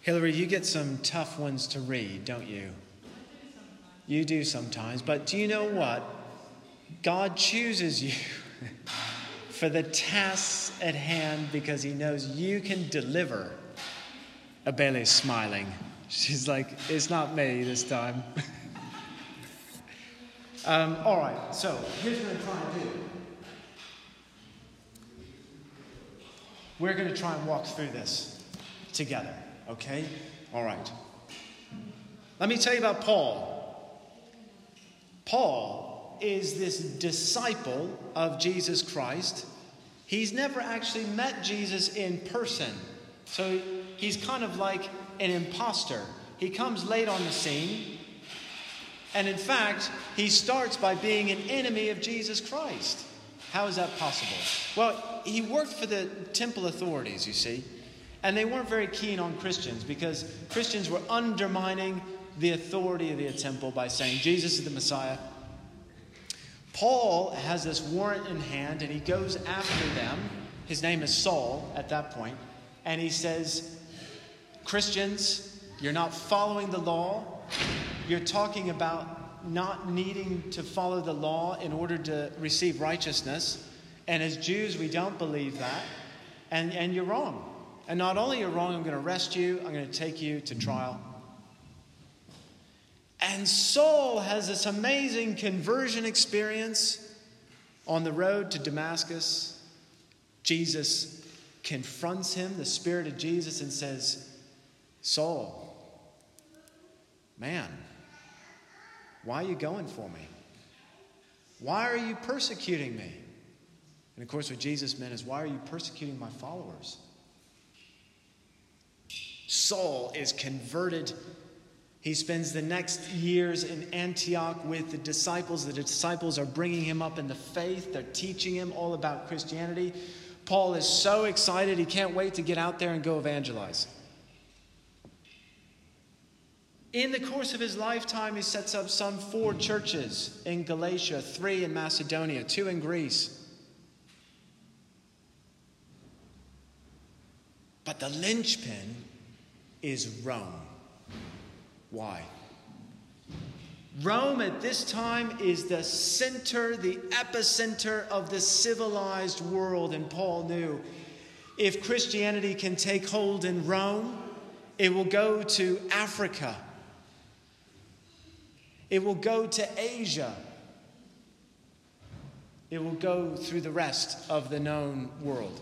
Hillary, you get some tough ones to read, don't you? You do sometimes. But do you know what? God chooses you for the tasks at hand because he knows you can deliver. Abele's smiling. She's like, it's not me this time. um, all right, so here's what I'm trying to do. We're going to try and walk through this together, okay? All right. Let me tell you about Paul. Paul is this disciple of Jesus Christ. He's never actually met Jesus in person. So he's kind of like an impostor. He comes late on the scene. And in fact, he starts by being an enemy of Jesus Christ. How is that possible? Well, he worked for the temple authorities, you see, and they weren't very keen on Christians because Christians were undermining the authority of the temple by saying Jesus is the Messiah. Paul has this warrant in hand and he goes after them. His name is Saul at that point, and he says, Christians, you're not following the law. You're talking about not needing to follow the law in order to receive righteousness. And as Jews, we don't believe that. And, and you're wrong. And not only you're wrong, I'm going to arrest you, I'm going to take you to trial. And Saul has this amazing conversion experience on the road to Damascus. Jesus confronts him, the Spirit of Jesus, and says, Saul, man, why are you going for me? Why are you persecuting me? And of course, what Jesus meant is, why are you persecuting my followers? Saul is converted. He spends the next years in Antioch with the disciples. The disciples are bringing him up in the faith, they're teaching him all about Christianity. Paul is so excited, he can't wait to get out there and go evangelize. In the course of his lifetime, he sets up some four churches in Galatia, three in Macedonia, two in Greece. But the linchpin is Rome. Why? Rome at this time is the center, the epicenter of the civilized world, and Paul knew if Christianity can take hold in Rome, it will go to Africa it will go to Asia. It will go through the rest of the known world.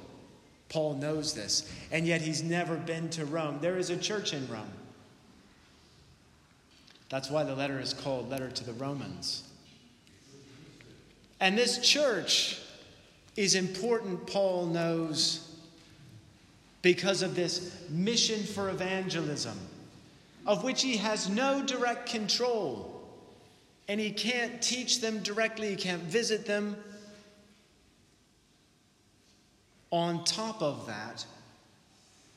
Paul knows this, and yet he's never been to Rome. There is a church in Rome. That's why the letter is called Letter to the Romans. And this church is important, Paul knows, because of this mission for evangelism, of which he has no direct control and he can't teach them directly, he can't visit them. On top of that,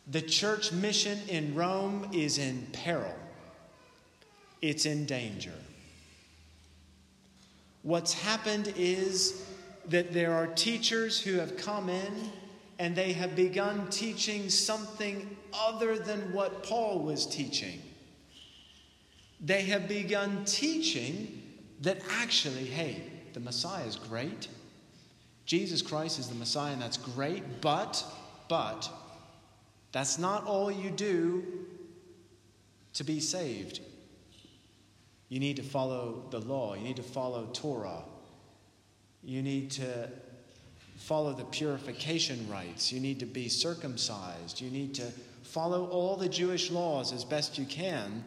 the church mission in Rome is in peril, it's in danger. What's happened is that there are teachers who have come in and they have begun teaching something other than what Paul was teaching. They have begun teaching that actually, hey, the Messiah is great. Jesus Christ is the Messiah, and that's great, but, but, that's not all you do to be saved. You need to follow the law, you need to follow Torah, you need to follow the purification rites, you need to be circumcised, you need to follow all the Jewish laws as best you can.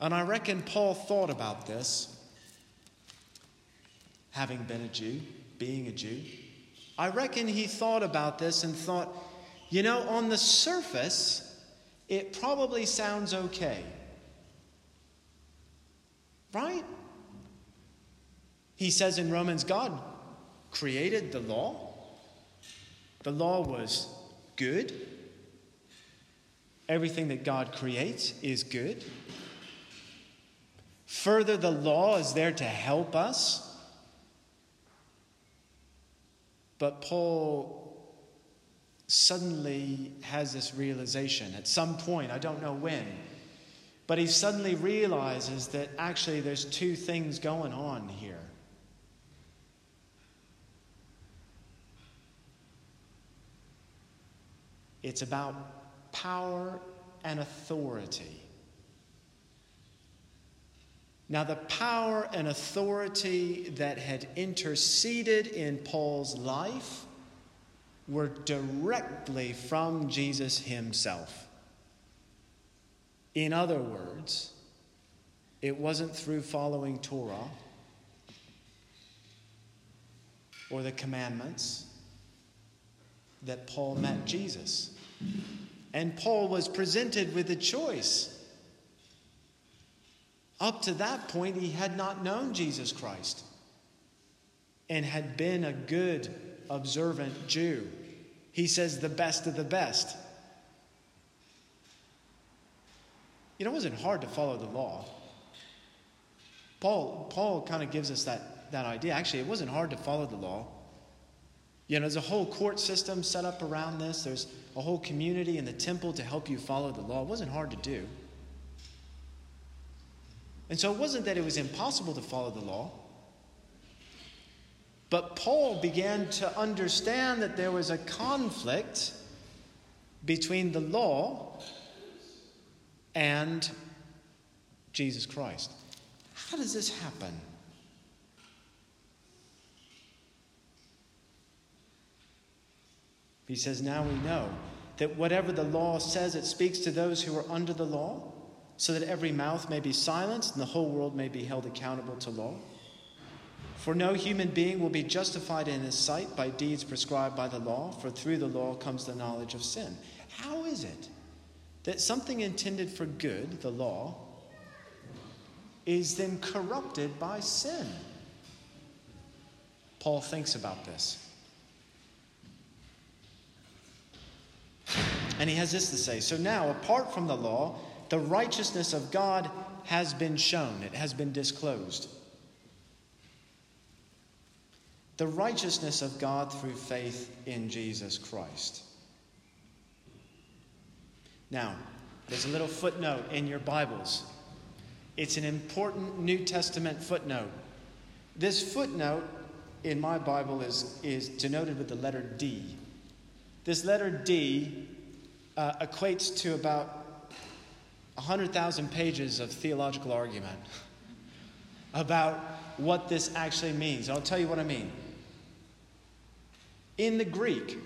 And I reckon Paul thought about this, having been a Jew, being a Jew. I reckon he thought about this and thought, you know, on the surface, it probably sounds okay. Right? He says in Romans, God created the law. The law was good. Everything that God creates is good. Further, the law is there to help us. But Paul suddenly has this realization at some point, I don't know when, but he suddenly realizes that actually there's two things going on here. It's about power and authority. Now, the power and authority that had interceded in Paul's life were directly from Jesus himself. In other words, it wasn't through following Torah or the commandments that Paul met Jesus. And Paul was presented with a choice. Up to that point, he had not known Jesus Christ and had been a good, observant Jew. He says, the best of the best. You know, it wasn't hard to follow the law. Paul, Paul kind of gives us that, that idea. Actually, it wasn't hard to follow the law. You know, there's a whole court system set up around this. There's a whole community in the temple to help you follow the law. It wasn't hard to do. And so it wasn't that it was impossible to follow the law. But Paul began to understand that there was a conflict between the law and Jesus Christ. How does this happen? He says, Now we know that whatever the law says, it speaks to those who are under the law, so that every mouth may be silenced and the whole world may be held accountable to law. For no human being will be justified in his sight by deeds prescribed by the law, for through the law comes the knowledge of sin. How is it that something intended for good, the law, is then corrupted by sin? Paul thinks about this. And he has this to say So now, apart from the law, the righteousness of God has been shown, it has been disclosed. The righteousness of God through faith in Jesus Christ. Now, there's a little footnote in your Bibles. It's an important New Testament footnote. This footnote in my Bible is, is denoted with the letter D. This letter D uh, equates to about 100,000 pages of theological argument about what this actually means. I'll tell you what I mean. In the Greek,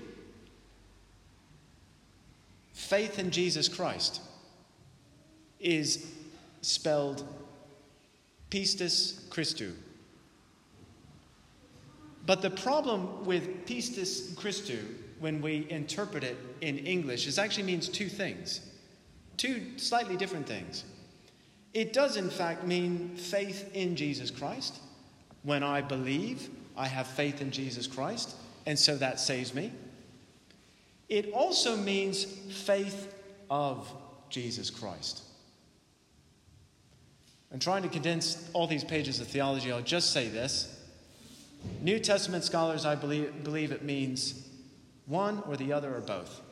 faith in Jesus Christ is spelled pistis Christou. But the problem with pistis Christou when we interpret it in English, is actually means two things, two slightly different things. It does, in fact, mean faith in Jesus Christ. When I believe, I have faith in Jesus Christ, and so that saves me. It also means faith of Jesus Christ. I'm trying to condense all these pages of theology. I'll just say this. New Testament scholars, I believe, believe it means one or the other or both.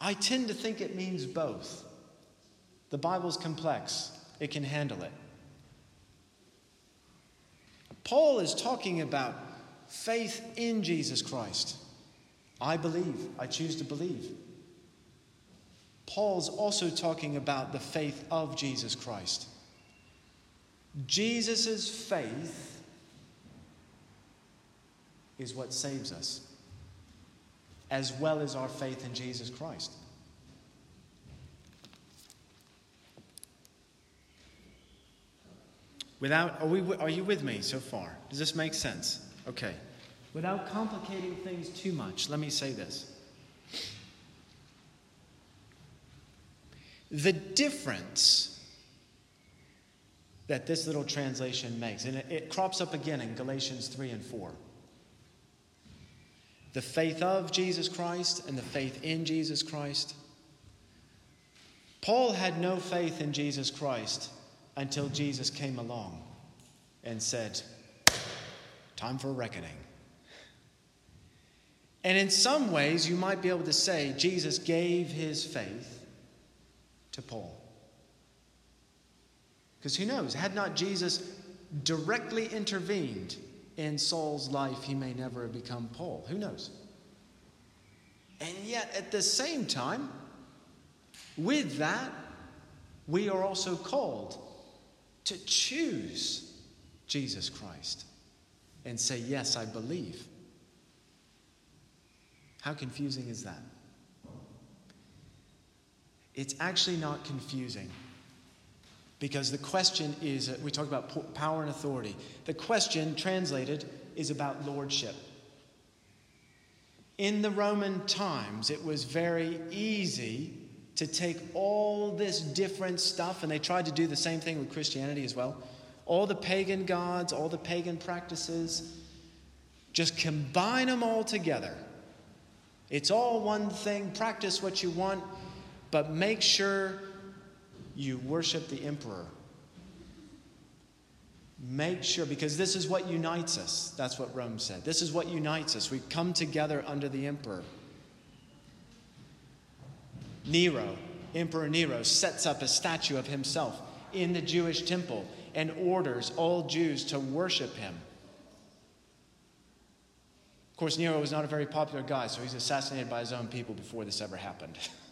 I tend to think it means both. The Bible's complex, it can handle it. Paul is talking about faith in Jesus Christ. I believe, I choose to believe. Paul's also talking about the faith of Jesus Christ. Jesus' faith is what saves us as well as our faith in Jesus Christ. Without, are, we, are you with me so far? Does this make sense? Okay. Without complicating things too much, let me say this. The difference that this little translation makes, and it, it crops up again in Galatians 3 and 4 the faith of Jesus Christ and the faith in Jesus Christ. Paul had no faith in Jesus Christ until Jesus came along and said, Time for reckoning. And in some ways, you might be able to say Jesus gave his faith to Paul. Because who knows? Had not Jesus directly intervened in Saul's life, he may never have become Paul. Who knows? And yet, at the same time, with that, we are also called to choose Jesus Christ and say, Yes, I believe. How confusing is that? It's actually not confusing because the question is uh, we talk about power and authority. The question, translated, is about lordship. In the Roman times, it was very easy to take all this different stuff, and they tried to do the same thing with Christianity as well. All the pagan gods, all the pagan practices, just combine them all together. It's all one thing. Practice what you want, but make sure you worship the emperor. Make sure, because this is what unites us. That's what Rome said. This is what unites us. We come together under the emperor. Nero, Emperor Nero, sets up a statue of himself in the Jewish temple and orders all Jews to worship him. Of course, Nero was not a very popular guy, so he's assassinated by his own people before this ever happened.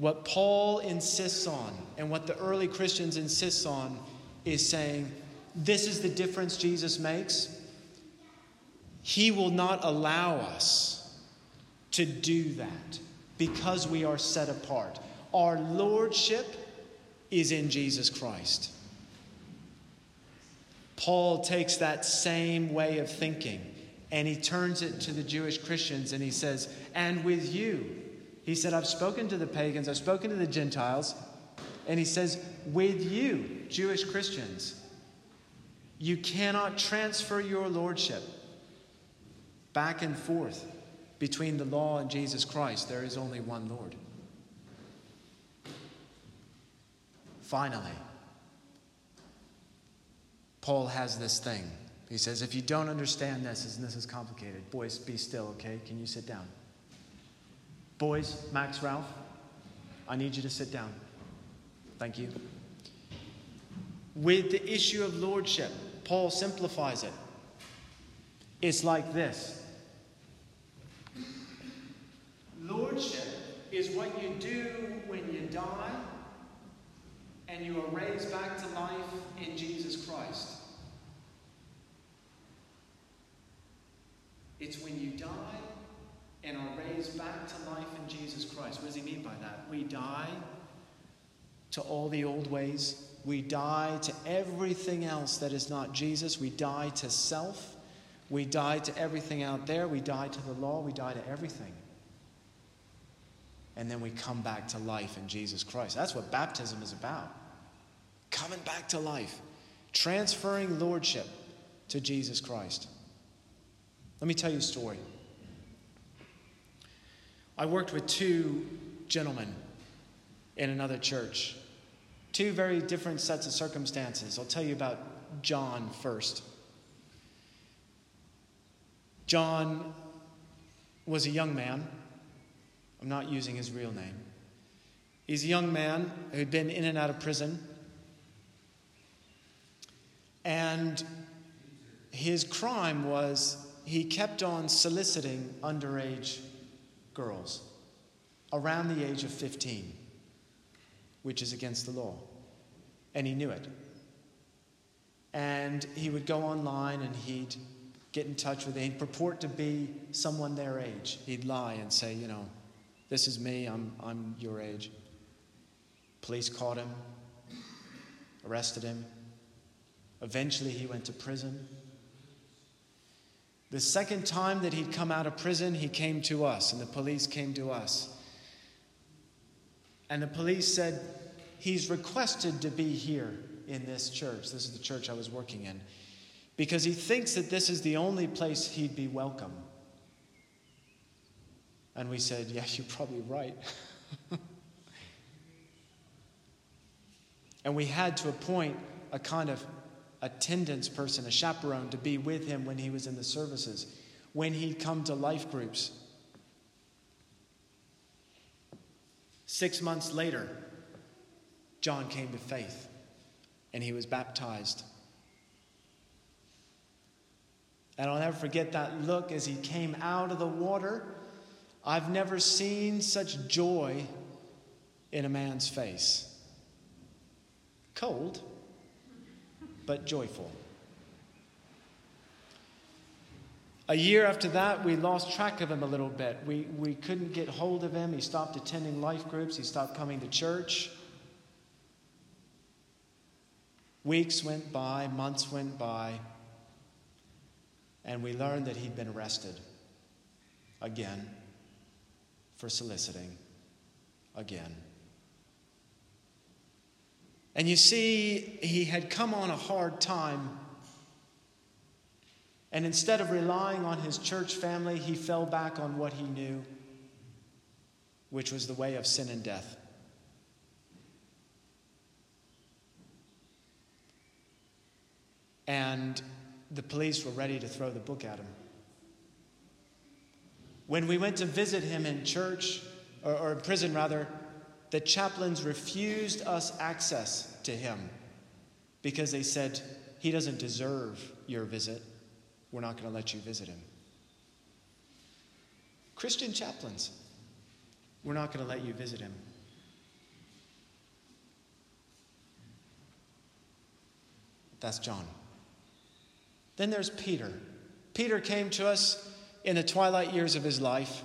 What Paul insists on and what the early Christians insist on is saying, this is the difference Jesus makes. He will not allow us to do that because we are set apart. Our lordship is in Jesus Christ. Paul takes that same way of thinking and he turns it to the Jewish Christians and he says, And with you, he said, I've spoken to the pagans, I've spoken to the Gentiles. And he says, with you, Jewish Christians, you cannot transfer your lordship back and forth between the law and Jesus Christ. There is only one Lord. Finally, Paul has this thing. He says, if you don't understand this, and this is complicated, boys, be still, okay? Can you sit down? Boys, Max, Ralph, I need you to sit down. Thank you. With the issue of lordship, Paul simplifies it. It's like this Lordship is what you do when you die and you are raised back to life in Jesus Christ. It's when you die back to life in Jesus Christ. What does he mean by that? We die to all the old ways. We die to everything else that is not Jesus. We die to self. We die to everything out there. We die to the law. We die to everything. And then we come back to life in Jesus Christ. That's what baptism is about. Coming back to life, transferring lordship to Jesus Christ. Let me tell you a story. I worked with two gentlemen in another church, two very different sets of circumstances. I'll tell you about John first. John was a young man. I'm not using his real name. He's a young man who'd been in and out of prison. And his crime was he kept on soliciting underage girls around the age of 15, which is against the law. And he knew it. And he would go online and he'd get in touch with, them. he'd purport to be someone their age. He'd lie and say, you know, this is me, I'm, I'm your age. Police caught him, arrested him. Eventually, he went to prison. The second time that he'd come out of prison, he came to us, and the police came to us. And the police said, He's requested to be here in this church. This is the church I was working in. Because he thinks that this is the only place he'd be welcome. And we said, Yes, you're probably right. and we had to appoint a kind of attendance person, a chaperone, to be with him when he was in the services, when he'd come to life groups. Six months later, John came to faith and he was baptized. And I'll never forget that look as he came out of the water. I've never seen such joy in a man's face. Cold, but joyful. A year after that, we lost track of him a little bit. We, we couldn't get hold of him. He stopped attending life groups, he stopped coming to church. Weeks went by, months went by, and we learned that he'd been arrested again for soliciting again. And you see, he had come on a hard time. And instead of relying on his church family, he fell back on what he knew, which was the way of sin and death. And the police were ready to throw the book at him. When we went to visit him in church, or, or in prison rather, the chaplains refused us access to him because they said, He doesn't deserve your visit. We're not going to let you visit him. Christian chaplains, we're not going to let you visit him. That's John. Then there's Peter. Peter came to us in the twilight years of his life,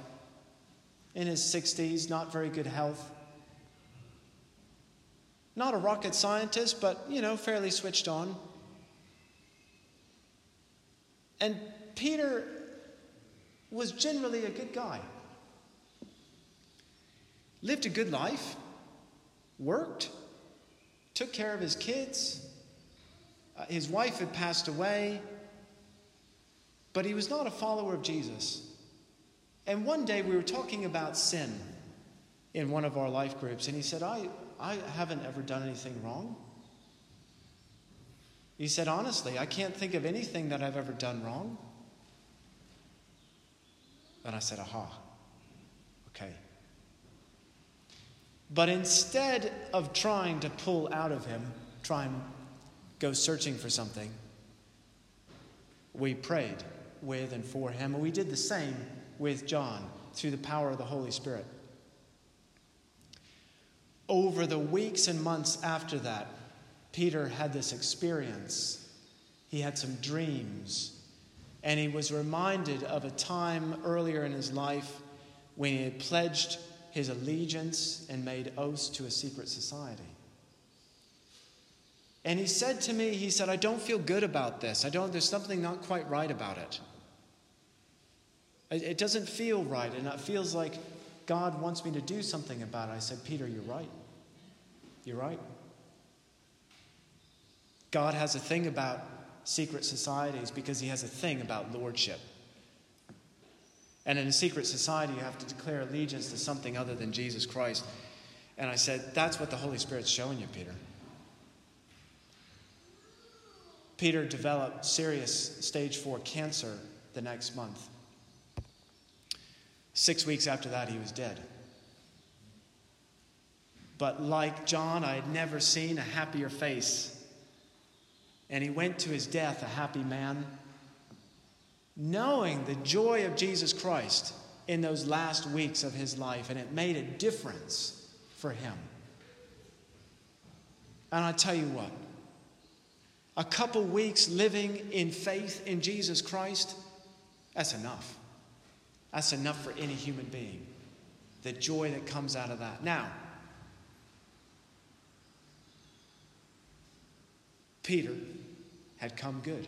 in his 60s, not very good health. Not a rocket scientist, but, you know, fairly switched on. And Peter was generally a good guy. Lived a good life, worked, took care of his kids. Uh, his wife had passed away, but he was not a follower of Jesus. And one day we were talking about sin in one of our life groups, and he said, I, I haven't ever done anything wrong. He said, Honestly, I can't think of anything that I've ever done wrong. And I said, Aha, okay. But instead of trying to pull out of him, try and go searching for something, we prayed with and for him. And we did the same with John through the power of the Holy Spirit over the weeks and months after that, Peter had this experience. He had some dreams. And he was reminded of a time earlier in his life when he had pledged his allegiance and made oaths to a secret society. And he said to me, he said, I don't feel good about this. I don't, there's something not quite right about it. It, doesn't feel right, and it feels like God wants me to do something about it. I said, Peter, you're right. You're right. God has a thing about secret societies because he has a thing about lordship. And in a secret society, you have to declare allegiance to something other than Jesus Christ. And I said, That's what the Holy Spirit's showing you, Peter. Peter developed serious stage four cancer the next month. Six weeks after that, he was dead. But like John, I had never seen a happier face. And he went to his death a happy man, knowing the joy of Jesus Christ in those last weeks of his life, and it made a difference for him. And I tell you what, a couple weeks living in faith in Jesus Christ, that's enough. That's enough for any human being. The joy that comes out of that. Now, Peter had come good.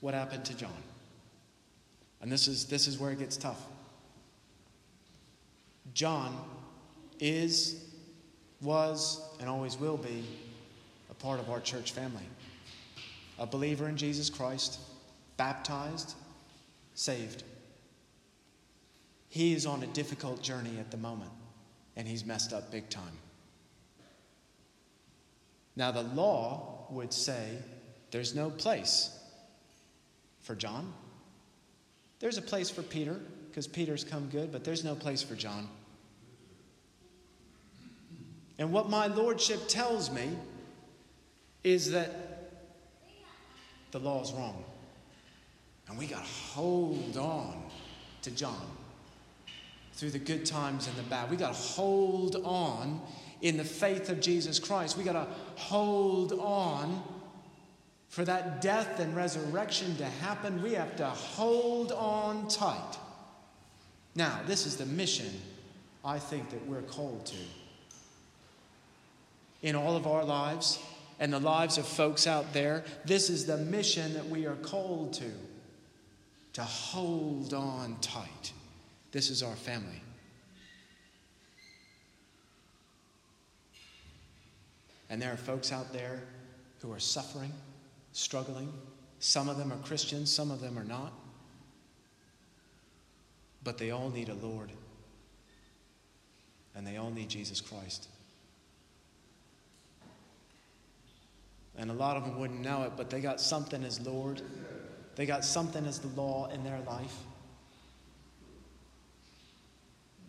What happened to John? And this is, this is where it gets tough. John is, was, and always will be a part of our church family. A believer in Jesus Christ, baptized, saved. He is on a difficult journey at the moment, and he's messed up big time. Now, the law would say there's no place for John. There's a place for Peter, because Peter's come good, but there's no place for John. And what my lordship tells me is that the law is wrong. And we got to hold on to John through the good times and the bad. We got to hold on in the faith of Jesus Christ. We got to hold on for that death and resurrection to happen. We have to hold on tight. Now, this is the mission I think that we're called to in all of our lives and the lives of folks out there. This is the mission that we are called to to hold on tight. This is our family. And there are folks out there who are suffering, struggling. Some of them are Christians, some of them are not. But they all need a Lord. And they all need Jesus Christ. And a lot of them wouldn't know it, but they got something as Lord. They got something as the law in their life.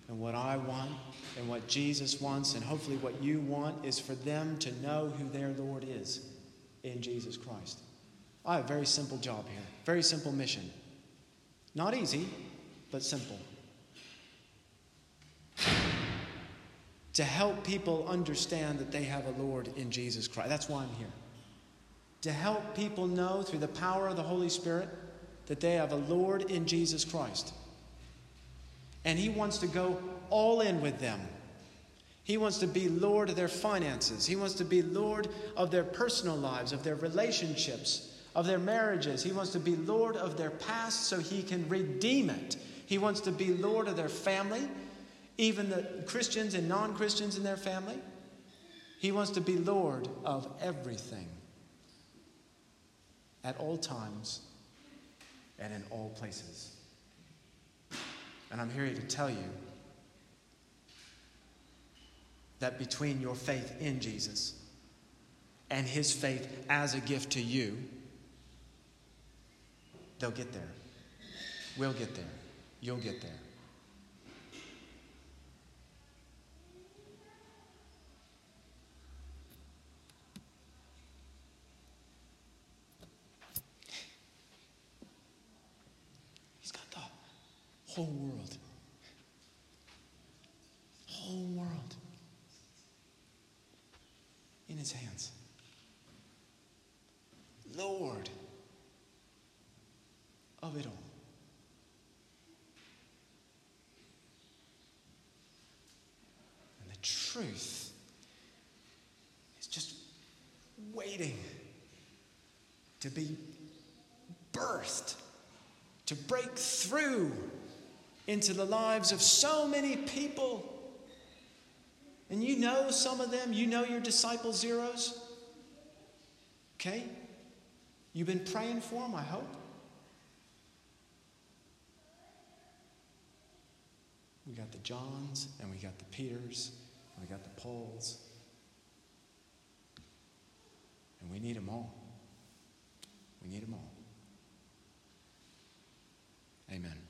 And what I want and what Jesus wants, and hopefully what you want, is for them to know who their Lord is in Jesus Christ. I have a very simple job here, very simple mission. Not easy, but simple. To help people understand that they have a Lord in Jesus Christ. That's why I'm here to help people know through the power of the Holy Spirit that they have a Lord in Jesus Christ. And He wants to go all in with them. He wants to be Lord of their finances. He wants to be Lord of their personal lives, of their relationships, of their marriages. He wants to be Lord of their past so He can redeem it. He wants to be Lord of their family, even the Christians and non Christians in their family. He wants to be Lord of everything at all times and in all places. And I'm here to tell you that between your faith in Jesus and his faith as a gift to you, they'll get there. We'll get there. You'll get there. whole world. Whole world in his hands. Lord of it all. And the truth is just waiting to be birthed, to break through into the lives of so many people. And you know some of them, you know your disciple zeros. Okay? You've been praying for them, I hope. We got the Johns, and we got the Peters, we got the Pauls. And we need them all. We need them all. Amen.